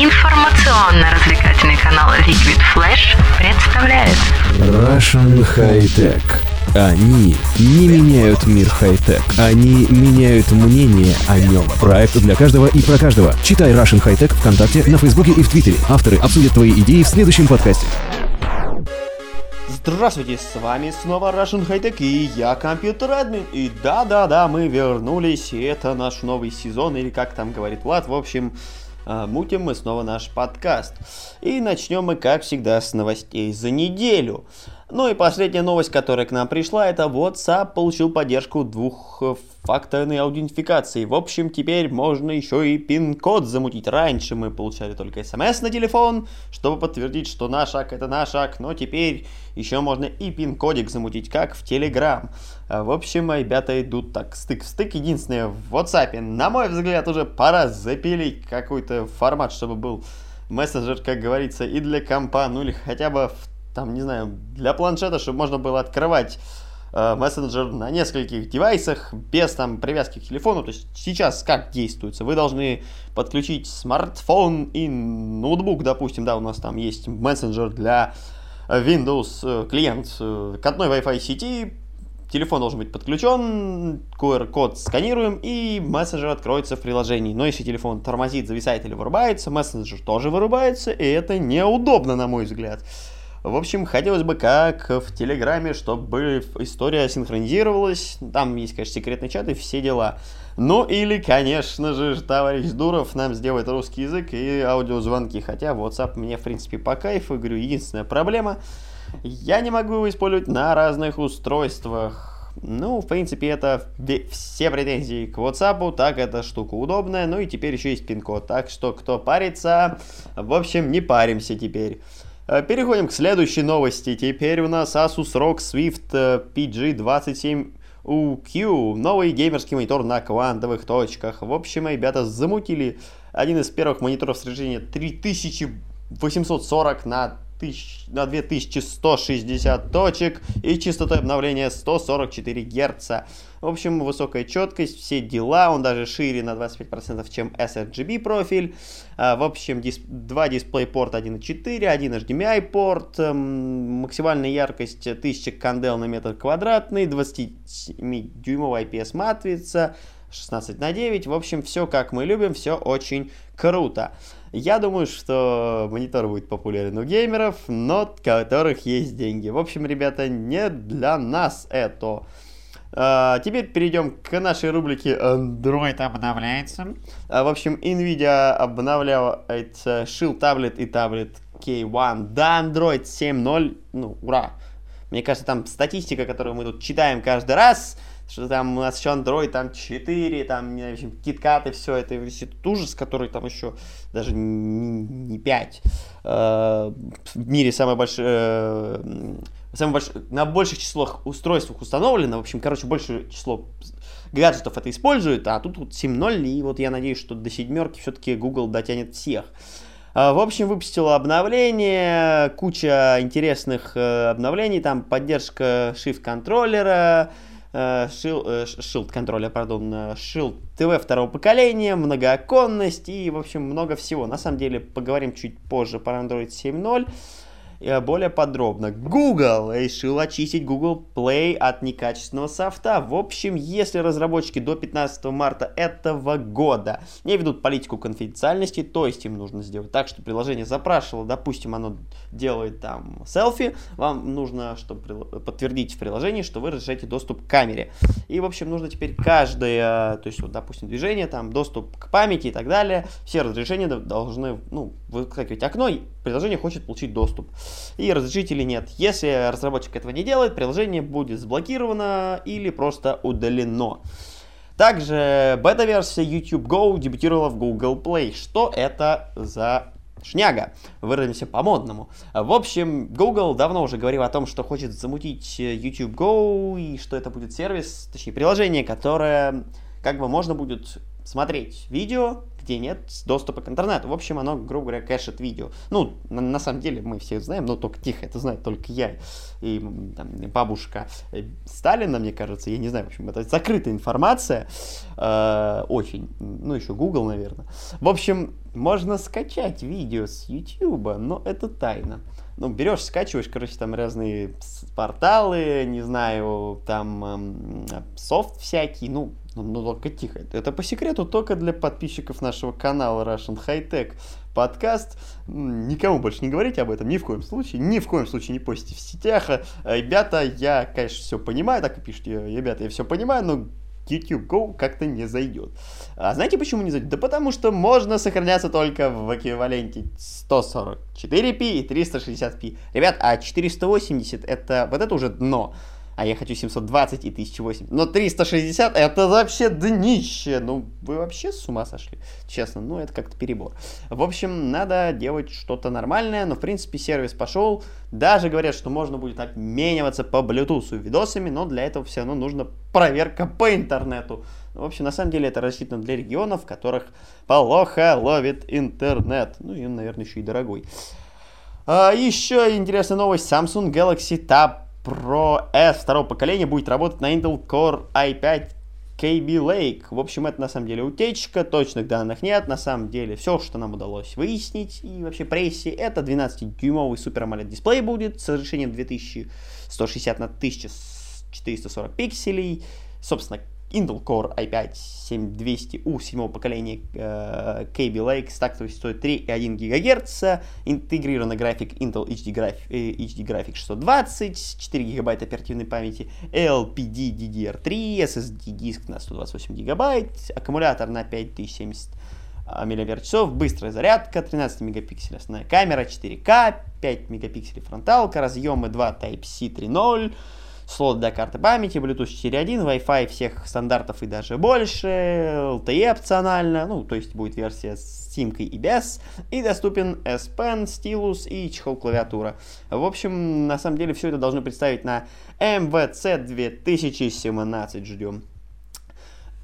Информационно-развлекательный канал Liquid Flash представляет Russian High Tech. Они не меняют мир хай-тек, они меняют мнение о нем. Проект для каждого и про каждого. Читай Russian High Tech ВКонтакте, на Фейсбуке и в Твиттере. Авторы обсудят твои идеи в следующем подкасте. Здравствуйте, с вами снова Russian High Tech и я компьютер админ. И да-да-да, мы вернулись, и это наш новый сезон, или как там говорит Влад, в общем, мутим мы снова наш подкаст. И начнем мы, как всегда, с новостей за неделю. Ну и последняя новость, которая к нам пришла, это WhatsApp получил поддержку двухфакторной аутентификации. В общем, теперь можно еще и пин-код замутить. Раньше мы получали только смс на телефон, чтобы подтвердить, что наш шаг это наш шаг, но теперь еще можно и пин-кодик замутить, как в Telegram. А, в общем, ребята идут так стык в стык. Единственное, в WhatsApp, на мой взгляд, уже пора запилить какой-то формат, чтобы был мессенджер, как говорится, и для компа, ну или хотя бы в там, не знаю, для планшета, чтобы можно было открывать э, мессенджер на нескольких девайсах без там привязки к телефону. То есть сейчас как действуется? Вы должны подключить смартфон и ноутбук, допустим, да, у нас там есть мессенджер для Windows э, клиент э, к одной Wi-Fi сети, телефон должен быть подключен, QR-код сканируем, и мессенджер откроется в приложении. Но если телефон тормозит, зависает или вырубается, мессенджер тоже вырубается, и это неудобно, на мой взгляд. В общем, хотелось бы как в Телеграме, чтобы история синхронизировалась. Там есть, конечно, секретный чат и все дела. Ну или, конечно же, товарищ Дуров нам сделает русский язык и аудиозвонки. Хотя WhatsApp мне, в принципе, по кайфу. Говорю, единственная проблема, я не могу его использовать на разных устройствах. Ну, в принципе, это все претензии к WhatsApp, так эта штука удобная, ну и теперь еще есть пин-код, так что кто парится, в общем, не паримся теперь. Э, переходим к следующей новости. Теперь у нас Asus ROG Swift э, PG27UQ. Новый геймерский монитор на квантовых точках. В общем, ребята замутили один из первых мониторов с разрешением 3840 на на 2160 точек и частотой обновления 144 Гц. В общем, высокая четкость, все дела, он даже шире на 25%, чем sRGB профиль. А, в общем, дисп два DisplayPort 1.4, один HDMI порт, эм, максимальная яркость 1000 кандел на метр квадратный, 27-дюймовая IPS матрица, 16 на 9. В общем, все как мы любим, все очень круто. Я думаю, что монитор будет популярен у геймеров, но у которых есть деньги. В общем, ребята, не для нас это. А, теперь перейдем к нашей рубрике Android обновляется. А, в общем, Nvidia обновляет Shield таблет и таблет K1 до Android 7.0. Ну, ура! Мне кажется, там статистика, которую мы тут читаем каждый раз, что там у нас еще Android там 4, там, не знаю, в общем, KitKat и все это, этот ужас, который там еще даже не, не 5. Э, в мире самое большое, э, самое большое, на больших числах устройствах установлено, в общем, короче, большее число гаджетов это использует, а тут вот 7.0, и вот я надеюсь, что до седьмерки все-таки Google дотянет всех. Э, в общем, выпустила обновление, куча интересных обновлений, там поддержка Shift контроллера, Shield контроля, пардон, Shield TV второго поколения, многооконность и, в общем, много всего. На самом деле, поговорим чуть позже про Android 7.0 более подробно. Google решил очистить Google Play от некачественного софта. В общем, если разработчики до 15 марта этого года не ведут политику конфиденциальности, то есть им нужно сделать так, что приложение запрашивало, допустим, оно делает там селфи, вам нужно, чтобы подтвердить в приложении, что вы разрешаете доступ к камере. И, в общем, нужно теперь каждое, то есть, вот, допустим, движение, там, доступ к памяти и так далее, все разрешения должны, ну, выскакивать окно, и приложение хочет получить доступ и разрешить или нет. Если разработчик этого не делает, приложение будет заблокировано или просто удалено. Также бета-версия YouTube Go дебютировала в Google Play. Что это за шняга? Выразимся по-модному. В общем, Google давно уже говорил о том, что хочет замутить YouTube Go, и что это будет сервис, точнее приложение, которое как бы можно будет смотреть видео, где нет доступа к интернету. В общем, оно, грубо говоря, кэшит видео. Ну, на, на самом деле, мы все знаем, но только тихо, это знает только я и там, бабушка э, Сталина, мне кажется, я не знаю, в общем, это закрытая информация, э, очень, ну, еще Google, наверное. В общем, можно скачать видео с YouTube, но это тайна ну, берешь, скачиваешь, короче, там разные порталы, не знаю, там эм, софт всякий, ну, ну, ну, только тихо. Это по секрету только для подписчиков нашего канала Russian High Tech подкаст. Никому больше не говорите об этом, ни в коем случае, ни в коем случае не постите в сетях. Э, ребята, я, конечно, все понимаю, так и пишите, ребята, я все понимаю, но YouTube Go как-то не зайдет. А знаете почему не зайдет? Да потому что можно сохраняться только в эквиваленте 144p и 360p. Ребят, а 480 это вот это уже дно а я хочу 720 и 1080. Но 360 это вообще днище. Ну, вы вообще с ума сошли? Честно, ну это как-то перебор. В общем, надо делать что-то нормальное, но в принципе сервис пошел. Даже говорят, что можно будет обмениваться по Bluetooth видосами, но для этого все равно нужно проверка по интернету. В общем, на самом деле это рассчитано для регионов, в которых плохо ловит интернет. Ну и он, наверное, еще и дорогой. А, еще интересная новость. Samsung Galaxy Tab Pro S второго поколения будет работать на Intel Core i5 KB Lake. В общем, это на самом деле утечка, точных данных нет. На самом деле, все, что нам удалось выяснить и вообще прессе, это 12-дюймовый Super AMOLED дисплей будет с разрешением 2160 на 1440 пикселей. Собственно, Intel Core i5-7200U седьмого поколения э, KB Lake с тактовой частотой 3,1 ГГц, интегрированный график Intel HD, граф, HD Graphics 620, 4 ГБ оперативной памяти, LPD DDR3, SSD диск на 128 ГБ, аккумулятор на 5070 мАч, быстрая зарядка, 13 мегапикселей камера, 4К, 5 мегапикселей фронталка, разъемы 2 Type-C 3.0, слот для карты памяти, Bluetooth 4.1, Wi-Fi всех стандартов и даже больше, LTE опционально, ну, то есть будет версия с симкой и без, и доступен S Pen, стилус и чехол клавиатура. В общем, на самом деле все это должно представить на MVC 2017, ждем.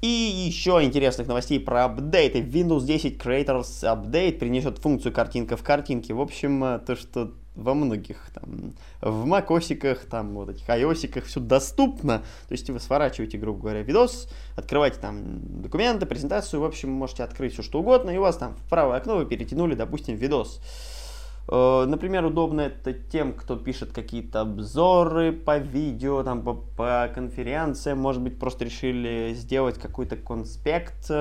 И еще интересных новостей про апдейты. Windows 10 Creators Update принесет функцию картинка в картинке. В общем, то, что во многих там, в макосиках, там, вот этих iOSиках все доступно. То есть вы сворачиваете, грубо говоря, видос, открываете там документы, презентацию, в общем, можете открыть все что угодно, и у вас там в правое окно вы перетянули, допустим, видос. Э, например, удобно это тем, кто пишет какие-то обзоры по видео, там, по, по конференциям, может быть, просто решили сделать какой-то конспект,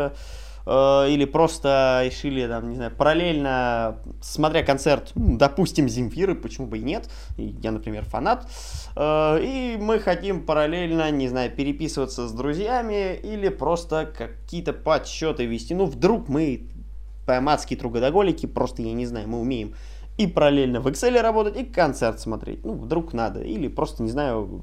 или просто решили, там, не знаю, параллельно, смотря концерт, ну, допустим, Земфиры, почему бы и нет, я, например, фанат, э, и мы хотим параллельно, не знаю, переписываться с друзьями или просто какие-то подсчеты вести, ну, вдруг мы по-матски трудоголики, просто, я не знаю, мы умеем и параллельно в Excel работать, и концерт смотреть, ну, вдруг надо, или просто, не знаю,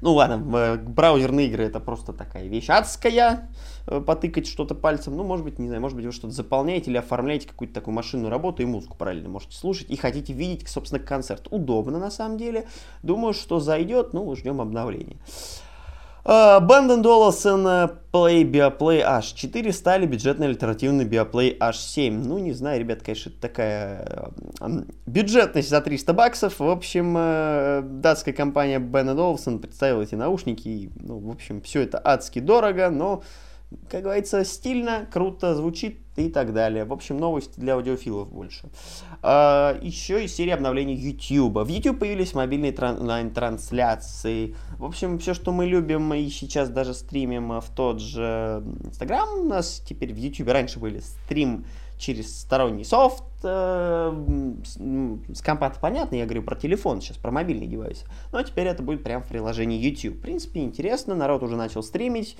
ну ладно, э, браузерные игры это просто такая вещь адская, э, потыкать что-то пальцем. Ну, может быть, не знаю, может быть, вы что-то заполняете или оформляете какую-то такую машинную работу и музыку параллельно можете слушать и хотите видеть, собственно, концерт. Удобно на самом деле. Думаю, что зайдет, ну, ждем обновления. Бенден Долласон Play Bioplay H4 стали бюджетный альтернативный Bioplay H7. Ну, не знаю, ребят, конечно, это такая бюджетность за 300 баксов. В общем, э, датская компания Bendon Olufsen представила эти наушники. И, ну, в общем, все это адски дорого, но как говорится, стильно, круто звучит и так далее. В общем, новости для аудиофилов больше. А, еще и серия обновлений YouTube. В YouTube появились мобильные онлайн-трансляции. В общем, все, что мы любим и сейчас даже стримим в тот же Instagram. У нас теперь в YouTube раньше были стрим через сторонний софт. Э, с компа понятно, я говорю про телефон, сейчас про мобильный девайс. Но теперь это будет прямо в приложении YouTube. В принципе, интересно, народ уже начал стримить.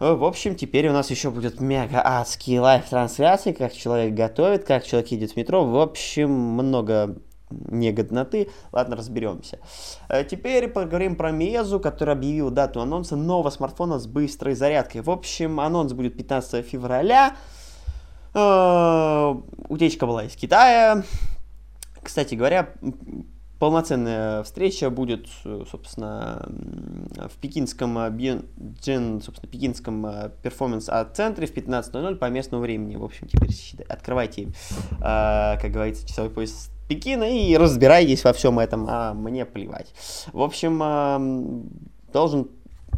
Э, в общем, теперь у нас еще будет мега адские live -трансляции, как человек готовит, как человек едет в метро. В общем, много негодноты. Ладно, разберемся. Э, теперь поговорим про Мезу, который объявил дату анонса нового смартфона с быстрой зарядкой. В общем, анонс будет 15 февраля. Э, утечка была из Китая. Кстати говоря, полноценная встреча будет, собственно, в пекинском, Gen, собственно, пекинском перформанс-центре в 15.00 по местному времени. В общем, теперь открывайте, как говорится, часовой пояс Пекина и разбирайтесь во всем этом, а мне плевать. В общем, должен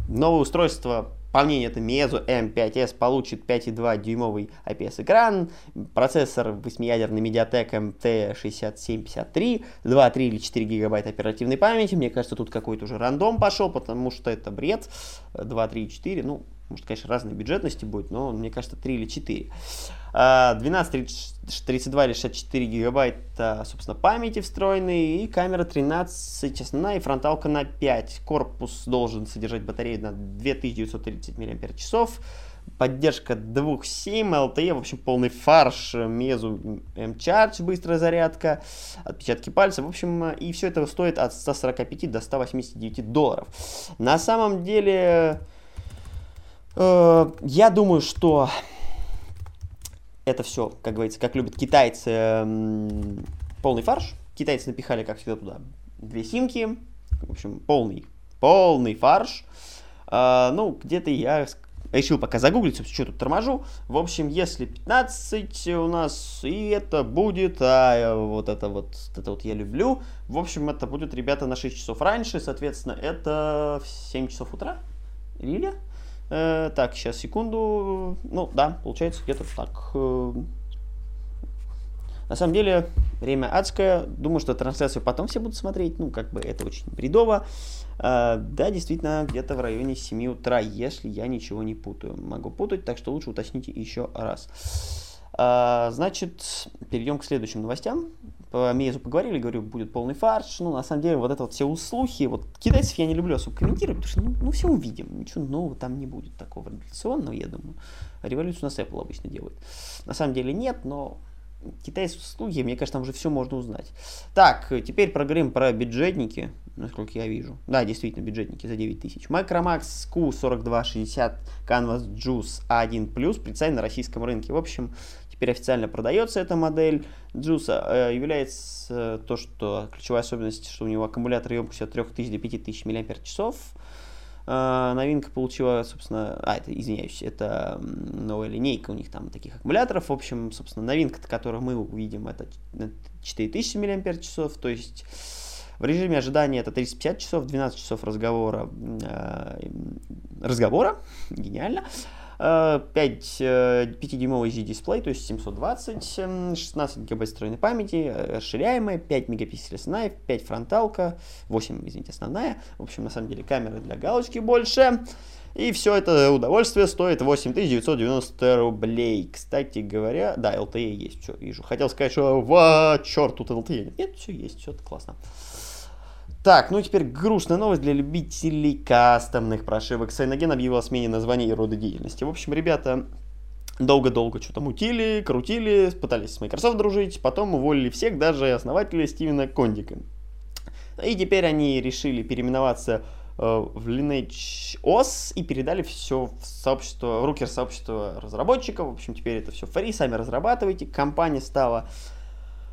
новое устройство по мнению это Meizu M5s получит 5,2 дюймовый IPS-экран, процессор 8-ядерный Mediatek MT6753, 2, 3 или 4 гигабайта оперативной памяти. Мне кажется, тут какой-то уже рандом пошел, потому что это бред. 2, 3, 4, ну, может, конечно, разные бюджетности будет, но мне кажется, 3 или 4. 12, 32 или 64 гигабайта, собственно, памяти встроенной, и камера 13 основная и фронталка на 5. Корпус должен содержать батарею на 2930 мАч. Поддержка 2.7, LTE, в общем, полный фарш, Meizu M-Charge, быстрая зарядка, отпечатки пальцев, в общем, и все это стоит от 145 до 189 долларов. На самом деле, э, я думаю, что это все, как говорится, как любят китайцы, полный фарш. Китайцы напихали, как всегда, туда две симки. В общем, полный, полный фарш. А, ну, где-то я решил пока загуглить, что тут торможу. В общем, если 15 у нас, и это будет, а вот это вот, это вот я люблю. В общем, это будет, ребята, на 6 часов раньше, соответственно, это в 7 часов утра. Или? Э, так, сейчас, секунду. Ну, да, получается где-то так. Э, на самом деле, время адское. Думаю, что трансляцию потом все будут смотреть. Ну, как бы это очень бредово. Э, да, действительно, где-то в районе 7 утра, если я ничего не путаю. Могу путать, так что лучше уточните еще раз. Э, значит, перейдем к следующим новостям по Мейзу поговорили, говорю, будет полный фарш. Ну, на самом деле, вот это вот все услухи, вот китайцев я не люблю особо комментировать, потому что, ну, ну все увидим, ничего нового там не будет такого революционного, я думаю. Революцию нас Apple обычно делает. На самом деле нет, но китайские услуги, мне кажется, там уже все можно узнать. Так, теперь проговорим про бюджетники, насколько я вижу. Да, действительно, бюджетники за 9 тысяч. Micromax Q4260 Canvas Juice A1+, представлен на российском рынке. В общем, Теперь официально продается эта модель Джуса. Э, является э, то, что ключевая особенность, что у него аккумулятор емкостью от 3000 до 5000 мАч. Uh, новинка получила, собственно, а, это, извиняюсь, это новая линейка у них там таких аккумуляторов. В общем, собственно, новинка, которую мы увидим, это 4000 мАч, то есть в режиме ожидания это 35 часов, 12 часов разговора, э, разговора, гениально. 5, 5-дюймовый Z-дисплей, то есть 720, 16 гигабайт встроенной памяти, расширяемая, 5 мегапикселей основная, 5 фронталка, 8, извините, основная. В общем, на самом деле камеры для галочки больше. И все это удовольствие стоит 8990 рублей. Кстати говоря, да, LTE есть, все, вижу. Хотел сказать, что, ва, черт, тут LTE нет. Нет, все есть, все это классно. Так, ну теперь грустная новость для любителей кастомных прошивок. Сайноген объявил о смене названия и рода деятельности. В общем, ребята долго-долго что-то мутили, крутили, пытались с Microsoft дружить, потом уволили всех, даже основателя Стивена Кондика. И теперь они решили переименоваться э, в Lineage OS и передали все в сообщество, в руки сообщества разработчиков. В общем, теперь это все фри, сами разрабатывайте. Компания стала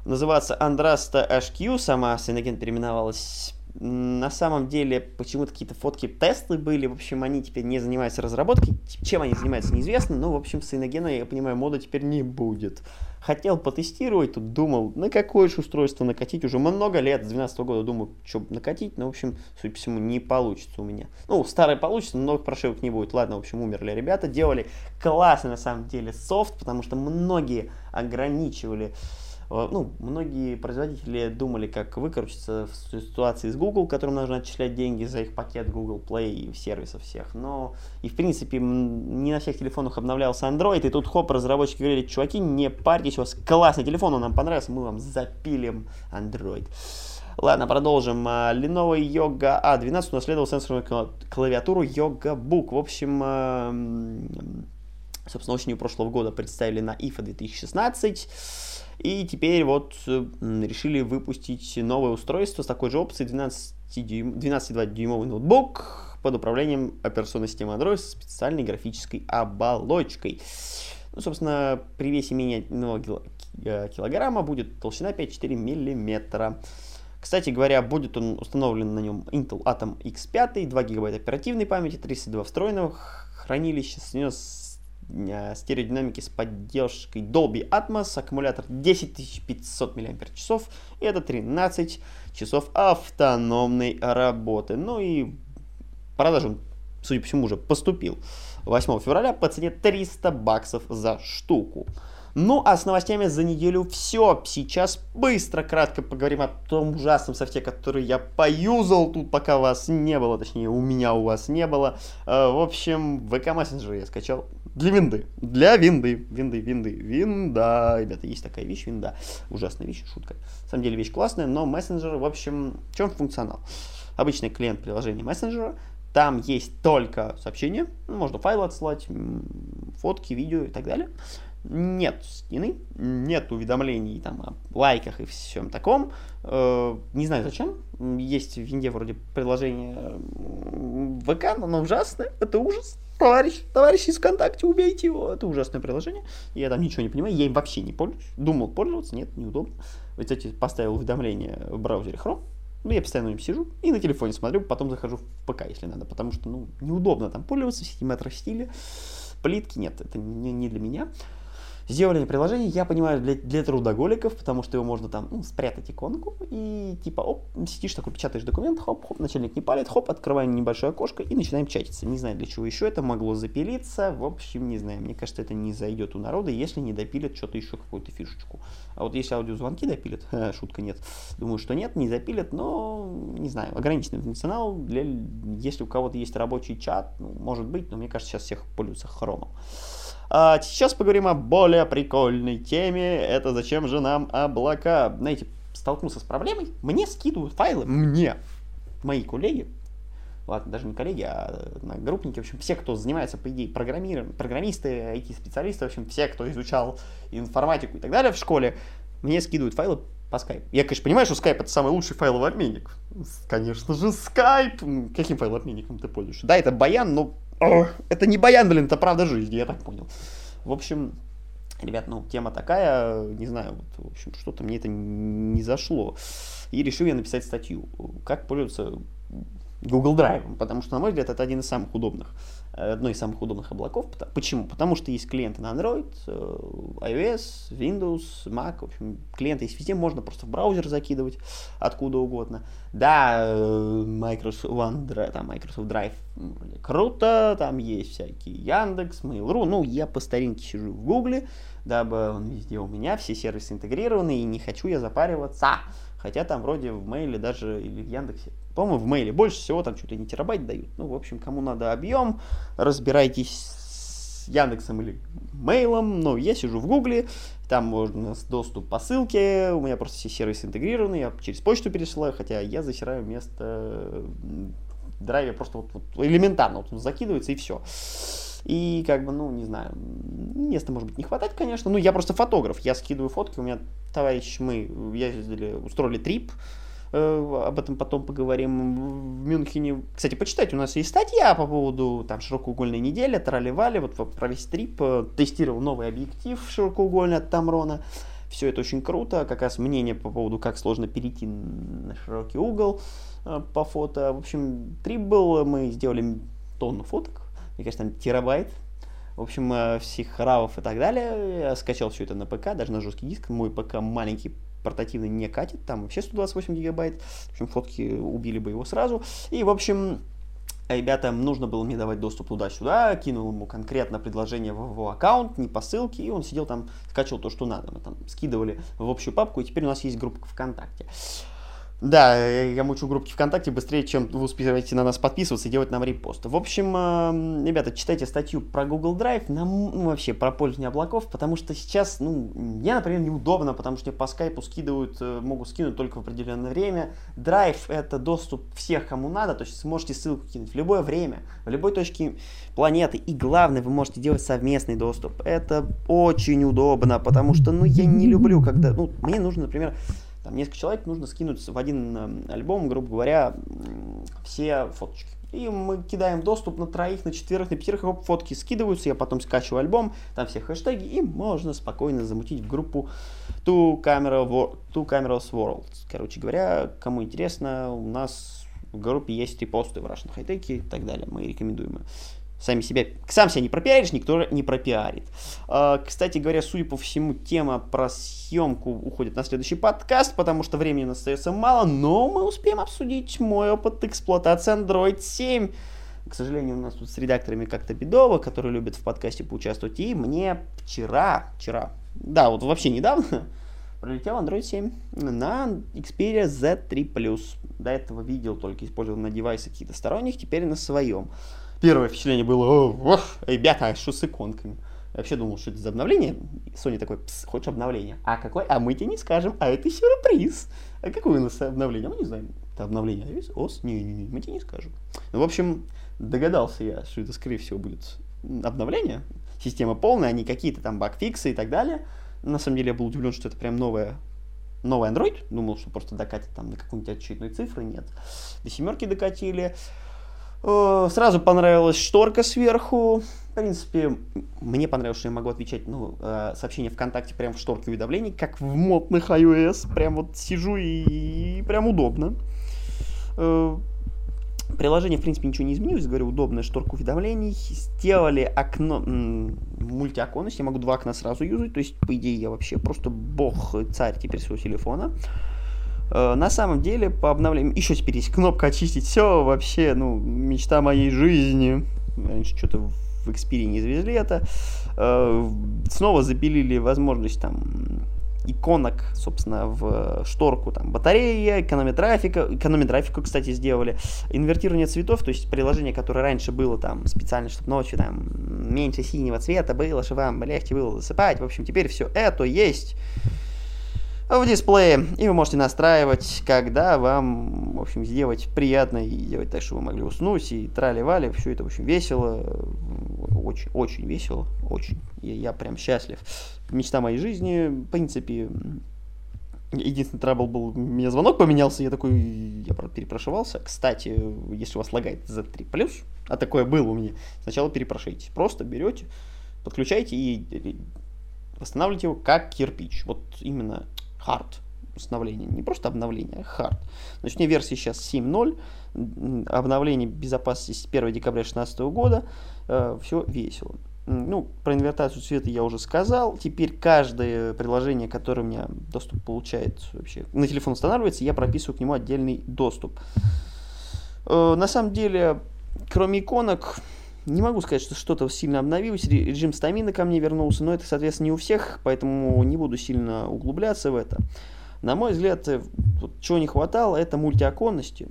называться Andrasta HQ, сама Synogen переименовалась на самом деле почему-то какие-то фотки тесты были, в общем, они теперь не занимаются разработкой, чем они занимаются неизвестно, но, в общем, с иногена, я понимаю, мода теперь не будет. Хотел потестировать, тут думал, на какое же устройство накатить, уже много лет, с 2012 года думаю, что накатить, но, в общем, судя по всему, не получится у меня. Ну, старое получится, но новых прошивок не будет. Ладно, в общем, умерли ребята, делали классный, на самом деле, софт, потому что многие ограничивали ну, многие производители думали, как выкрутиться в ситуации с Google, которым нужно отчислять деньги за их пакет Google Play и сервисов всех. Но и в принципе не на всех телефонах обновлялся Android, и тут хоп, разработчики говорили, чуваки, не парьтесь, у вас классный телефон, он нам понравился, мы вам запилим Android. Ладно, продолжим. А, Lenovo Yoga A12 унаследовал сенсорную клавиатуру Yoga Book. В общем, а, собственно, осенью прошлого года представили на IFA 2016. И теперь вот решили выпустить новое устройство с такой же опцией 12,2-дюймовый ноутбук под управлением операционной системы Android с специальной графической оболочкой. Ну, собственно, при весе менее 1 э, килограмма будет толщина 5,4 миллиметра. Кстати говоря, будет он установлен на нем Intel Atom X5, 2 гигабайта оперативной памяти, 32 встроенного хранилища, снес стереодинамики с поддержкой Dolby Atmos, аккумулятор 10500 мАч, и это 13 часов автономной работы. Ну и продажу он, судя по всему, уже поступил 8 февраля по цене 300 баксов за штуку. Ну, а с новостями за неделю все. Сейчас быстро, кратко поговорим о том ужасном софте, который я поюзал тут, пока вас не было, точнее, у меня у вас не было. Э, в общем, VK Messenger я скачал для винды. Для винды. Винды, винды, винда. Ребята, есть такая вещь, винда. Ужасная вещь, шутка. На самом деле вещь классная, но мессенджер, в общем, в чем функционал? Обычный клиент приложения мессенджера, там есть только сообщения, можно файлы отсылать, фотки, видео и так далее нет стены, нет уведомлений там, о лайках и всем таком. Э, не знаю зачем. Есть в винде вроде приложение ВК, но оно ужасное. Это ужас. Товарищ, товарищ из ВКонтакте, убейте его. Это ужасное приложение. Я там ничего не понимаю. Я им вообще не пользуюсь. Думал пользоваться, нет, неудобно. Вот, кстати, поставил уведомление в браузере Chrome. Ну, я постоянно им сижу и на телефоне смотрю, потом захожу в ПК, если надо, потому что, ну, неудобно там пользоваться, все эти метро-стили. Плитки нет, это не, не для меня. Сделали приложение, я понимаю, для, для трудоголиков, потому что его можно там ну, спрятать иконку и типа, оп, сидишь такой, печатаешь документ, хоп, хоп, начальник не палит, хоп, открываем небольшое окошко и начинаем чатиться. Не знаю, для чего еще это могло запилиться, в общем, не знаю, мне кажется, это не зайдет у народа, если не допилят что-то еще, какую-то фишечку. А вот если аудиозвонки допилят, шутка нет, думаю, что нет, не запилят, но, не знаю, ограниченный функционал, для, если у кого-то есть рабочий чат, ну, может быть, но мне кажется, сейчас всех пользуются хромом. А сейчас поговорим о более прикольной теме. Это зачем же нам облака? Знаете, столкнулся с проблемой. Мне скидывают файлы. Мне. Мои коллеги. Ладно, даже не коллеги, а группники. В общем, все, кто занимается, по идее, программированием, программисты, IT-специалисты, в общем, все, кто изучал информатику и так далее в школе, мне скидывают файлы по скайпу. Я, конечно, понимаю, что скайп это самый лучший файловый обменник. Конечно же, скайп. Каким файлообменником ты пользуешься? Да, это баян, но это не баян, блин, это правда жизни, я так понял. В общем, ребят, ну, тема такая, не знаю, вот, в общем, что-то мне это не зашло. И решил я написать статью, как пользоваться Google Drive, потому что, на мой взгляд, это один из самых удобных, одно из самых удобных облаков. Почему? Потому что есть клиенты на Android, э, iOS, Windows, Mac, в общем, клиенты есть везде, можно просто в браузер закидывать откуда угодно. Да, э, Microsoft OneDrive, там Microsoft Drive круто, там есть всякие Яндекс, Mail.ru, ну, я по старинке сижу в Гугле, дабы он везде у меня, все сервисы интегрированы, и не хочу я запариваться. Хотя там вроде в мейле даже или в Яндексе по-моему, в мейле больше всего там ли не терабайт дают. Ну, в общем, кому надо объем, разбирайтесь с Яндексом или мейлом. Ну, я сижу в Гугле, там можно доступ по ссылке, у меня просто все сервисы интегрированы, я через почту пересылаю, хотя я засираю вместо драйве просто вот, вот элементарно вот он закидывается и все. И как бы, ну, не знаю, места может быть не хватать, конечно. Ну, я просто фотограф, я скидываю фотки, у меня товарищ, мы ездили, устроили трип, Э, об этом потом поговорим, в Мюнхене. Кстати, почитайте, у нас есть статья по поводу там широкоугольной недели, трали-вали, вот про весь трип, э, тестировал новый объектив широкоугольный от Тамрона. Все это очень круто, как раз мнение по поводу, как сложно перейти на широкий угол э, по фото. В общем, трип был, мы сделали тонну фоток, мне кажется, там терабайт, в общем, всех равов и так далее. Я скачал все это на ПК, даже на жесткий диск. Мой ПК маленький портативный не катит, там вообще 128 гигабайт, в общем, фотки убили бы его сразу. И, в общем, ребятам нужно было мне давать доступ туда-сюда, кинул ему конкретно предложение в его аккаунт, не по ссылке, и он сидел там, скачивал то, что надо. Мы там скидывали в общую папку, и теперь у нас есть группа ВКонтакте. Да, я мучу группки ВКонтакте быстрее, чем вы успеваете на нас подписываться и делать нам репосты. В общем, эм, ребята, читайте статью про Google Drive, нам, ну, вообще про пользование облаков, потому что сейчас, ну, мне, например, неудобно, потому что мне по скайпу скидывают, э, могут скинуть только в определенное время. Drive — это доступ всех, кому надо, то есть сможете ссылку кинуть в любое время, в любой точке планеты. И главное, вы можете делать совместный доступ. Это очень удобно, потому что, ну, я не люблю, когда, ну, мне нужно, например, там несколько человек нужно скинуть в один эм, альбом, грубо говоря, все фоточки. и мы кидаем доступ на троих, на четверых, на пятерых, оп, фотки скидываются, я потом скачиваю альбом, там все хэштеги, и можно спокойно замутить в группу Two, Camera, Two Cameras World. Короче говоря, кому интересно, у нас в группе есть репосты в Russian High Tech и так далее, мы рекомендуем сами себя, сам себя не пропиаришь, никто не пропиарит. А, кстати говоря, судя по всему, тема про съемку уходит на следующий подкаст, потому что времени остается мало, но мы успеем обсудить мой опыт эксплуатации Android 7. К сожалению, у нас тут с редакторами как-то бедово, которые любят в подкасте поучаствовать. И мне вчера, вчера, да, вот вообще недавно, пролетел Android 7 на Xperia Z3+. До этого видел, только использовал на девайсы каких-то сторонних, теперь на своем первое впечатление было, ох, ребята, а что с иконками? Я вообще думал, что это за обновление. Соня такой, Пс, хочешь обновление? А какой? А мы тебе не скажем, а это сюрприз. А какое у нас обновление? Мы не знаем. Это обновление iOS? ОС? Не-не-не, мы тебе не скажем. Ну, в общем, догадался я, что это, скорее всего, будет обновление. Система полная, а не какие-то там багфиксы и так далее. На самом деле, я был удивлен, что это прям новая новый Android. Думал, что просто докатит там до какой-нибудь очередной цифры. Нет. До семерки докатили. Э, сразу понравилась шторка сверху. В принципе, мне понравилось, что я могу отвечать ну, э, сообщения ВКонтакте прямо в шторке уведомлений, как в модных iOS. Прям вот сижу и, и прям удобно. Э, приложение, в принципе, ничего не изменилось. Говорю, удобная шторка уведомлений. Сделали окно, мультиоконность. Я могу два окна сразу юзать. То есть, по идее, я вообще просто бог, царь теперь своего телефона. Э, на самом деле, по обновлению... Еще теперь есть кнопка очистить все. Вообще, ну, мечта моей жизни. Раньше что-то в Xperia не завезли это. Э, снова запилили возможность там иконок, собственно, в шторку, там, батарея, экономия трафика, экономия трафика, кстати, сделали, инвертирование цветов, то есть приложение, которое раньше было там специально, чтобы ночью там меньше синего цвета было, чтобы вам легче было засыпать, в общем, теперь все это есть в дисплее, и вы можете настраивать, когда вам, в общем, сделать приятно и делать так, чтобы вы могли уснуть, и трали-вали, все это, общем, весело, очень, очень весело, очень, я, я прям счастлив. Мечта моей жизни, в принципе, единственный трабл был, у меня звонок поменялся, я такой, я правда перепрошивался. Кстати, если у вас лагает Z3+, а такое было у меня, сначала перепрошите, просто берете, подключаете и восстанавливаете его как кирпич. Вот именно hard установление, не просто обновление, а hard. Значит, у меня версия сейчас 7.0, обновление безопасности с 1 декабря 2016 года, э, все весело. Ну, про инвертацию цвета я уже сказал. Теперь каждое приложение, которое у меня доступ получает вообще на телефон устанавливается, я прописываю к нему отдельный доступ. Э, на самом деле, кроме иконок, не могу сказать, что что-то сильно обновилось, режим стамина ко мне вернулся, но это, соответственно, не у всех, поэтому не буду сильно углубляться в это. На мой взгляд, э, вот, чего не хватало, это мультиоконности.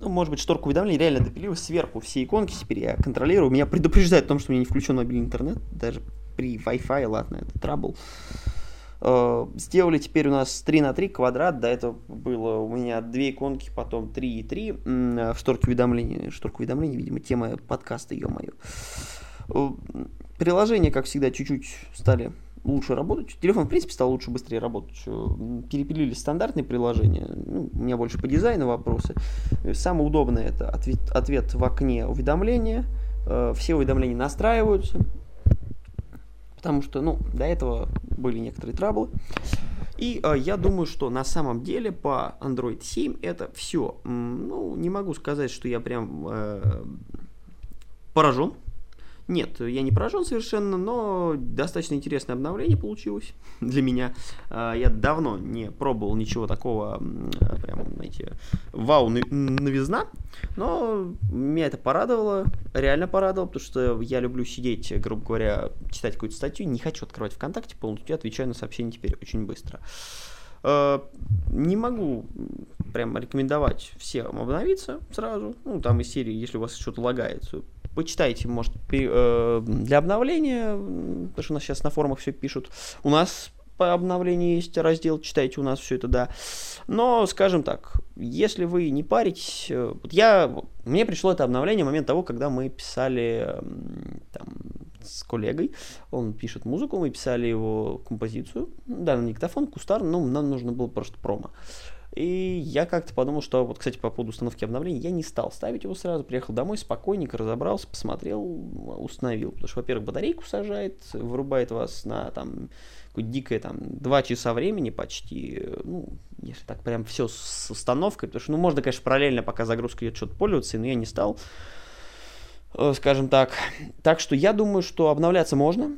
Ну, может быть, шторку уведомлений реально допилилась сверху. Все иконки теперь я контролирую. Меня предупреждает о том, что у меня не включен мобильный интернет. Даже при Wi-Fi, ладно, это трабл. Э, сделали теперь у нас 3 на 3 квадрат. До этого было у меня 2 иконки, потом 3 и 3 в шторке уведомлений. Шторка уведомлений, видимо, тема подкаста, ё-моё. Э, приложения, как всегда, чуть-чуть стали лучше работать. Телефон, в принципе, стал лучше, быстрее работать. Э, перепилили стандартные приложения. Ну, у меня больше по дизайну вопросы. Самое удобное это ответ, ответ в окне уведомления. Все уведомления настраиваются потому что, ну, до этого были некоторые траблы. И э, я думаю, что на самом деле по Android 7 это все. Ну, не могу сказать, что я прям э, поражен нет, я не поражен совершенно, но достаточно интересное обновление получилось для меня. А, я давно не пробовал ничего такого, прям, знаете, вау, новизна, но меня это порадовало, реально порадовало, потому что я люблю сидеть, грубо говоря, читать какую-то статью, не хочу открывать ВКонтакте полностью, отвечаю на сообщения теперь очень быстро. А, не могу прям рекомендовать всем обновиться сразу. Ну, там из серии, если у вас что-то лагает, почитайте, может, э, для обновления, потому что у нас сейчас на форумах все пишут. У нас по обновлению есть раздел, читайте у нас все это, да. Но, скажем так, если вы не паритесь, э, я, мне пришло это обновление в момент того, когда мы писали там, с коллегой, он пишет музыку, мы писали его композицию, да, на диктофон, кустар, но нам нужно было просто промо. И я как-то подумал, что вот, кстати, по поводу установки обновлений, я не стал ставить его сразу, приехал домой, спокойненько разобрался, посмотрел, установил. Потому что, во-первых, батарейку сажает, вырубает вас на там дикое там 2 часа времени почти, ну, если так прям все с установкой, потому что, ну, можно, конечно, параллельно, пока загрузка идет, что-то пользоваться, но я не стал. Э, скажем так. Так что я думаю, что обновляться можно.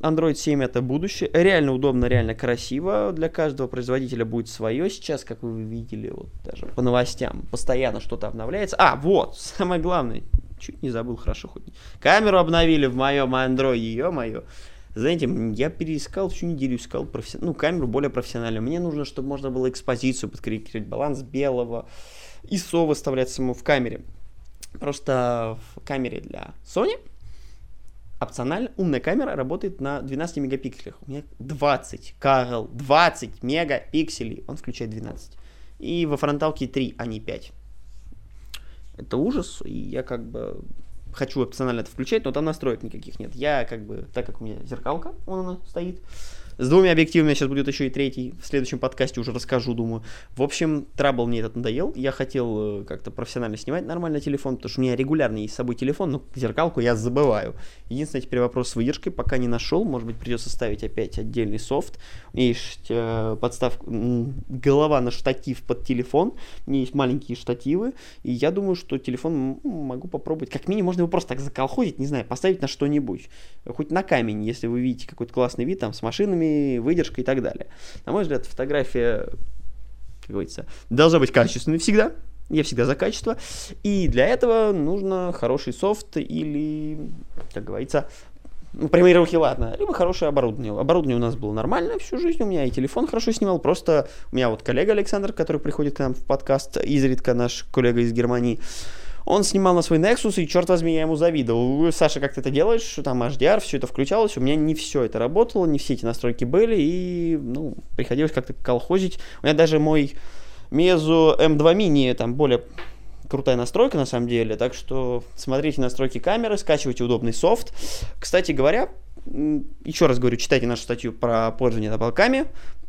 Android 7 это будущее. Реально удобно, реально красиво. Для каждого производителя будет свое. Сейчас, как вы видели, вот даже по новостям, постоянно что-то обновляется. А, вот, самое главное. Чуть не забыл, хорошо хоть. Камеру обновили в моем Android, ё-моё. Знаете, я переискал всю неделю, искал професси... ну, камеру более профессиональную. Мне нужно, чтобы можно было экспозицию подкорректировать, баланс белого, ISO выставлять саму в камере. Просто в камере для Sony опционально умная камера работает на 12 мегапикселях. У меня 20, Карл, 20 мегапикселей. Он включает 12. И во фронталке 3, а не 5. Это ужас, и я как бы хочу опционально это включать, но там настроек никаких нет. Я как бы, так как у меня зеркалка, вон она стоит, с двумя объективами сейчас будет еще и третий. В следующем подкасте уже расскажу, думаю. В общем, трабл мне этот надоел. Я хотел э, как-то профессионально снимать нормально телефон, потому что у меня регулярно есть с собой телефон, но зеркалку я забываю. Единственное, теперь вопрос с выдержкой. Пока не нашел. Может быть, придется ставить опять отдельный софт. Есть э, подставка, голова на штатив под телефон. У меня есть маленькие штативы. И я думаю, что телефон могу попробовать. Как минимум, можно его просто так заколхозить, не знаю, поставить на что-нибудь. Хоть на камень, если вы видите какой-то классный вид, там, с машинами фильтрами, выдержкой и так далее. На мой взгляд, фотография, как говорится, должна быть качественной всегда. Я всегда за качество. И для этого нужно хороший софт или, как говорится, ну, прямые руки, ладно, либо хорошее оборудование. Оборудование у нас было нормальное всю жизнь, у меня и телефон хорошо снимал, просто у меня вот коллега Александр, который приходит к нам в подкаст, изредка наш коллега из Германии, он снимал на свой Nexus, и, черт возьми, я ему завидовал. Саша, как ты это делаешь? Там HDR, все это включалось. У меня не все это работало, не все эти настройки были, и, ну, приходилось как-то колхозить. У меня даже мой Meizu M2 Mini, там, более крутая настройка на самом деле, так что смотрите настройки камеры, скачивайте удобный софт. Кстати говоря, еще раз говорю, читайте нашу статью про пользование табаками,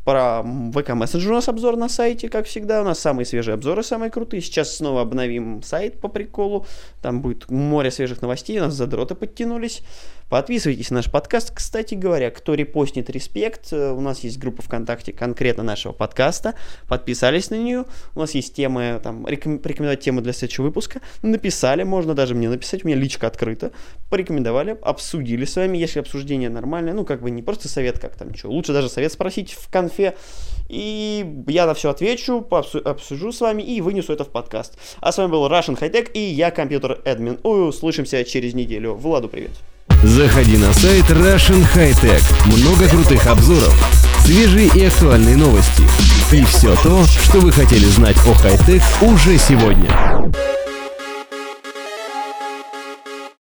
про ВК Мессенджер у нас обзор на сайте, как всегда. У нас самые свежие обзоры, самые крутые. Сейчас снова обновим сайт по приколу. Там будет море свежих новостей. У нас задроты подтянулись. Подписывайтесь на наш подкаст. Кстати говоря, кто репостнет респект, э, у нас есть группа ВКонтакте конкретно нашего подкаста. Подписались на нее. У нас есть темы, там, реком... порекомендовать темы для следующего выпуска. Написали, можно даже мне написать. У меня личка открыта. Порекомендовали, обсудили с вами. Если обсуждение нормальное, ну, как бы не просто совет, как там, что. Лучше даже совет спросить в конфе. И я на все отвечу, обсужу с вами и вынесу это в подкаст. А с вами был Russian High Tech и я компьютер Эдмин. Услышимся через неделю. Владу привет. Заходи на сайт Russian High Tech. Много крутых обзоров, свежие и актуальные новости. И все то, что вы хотели знать о хай-тек уже сегодня.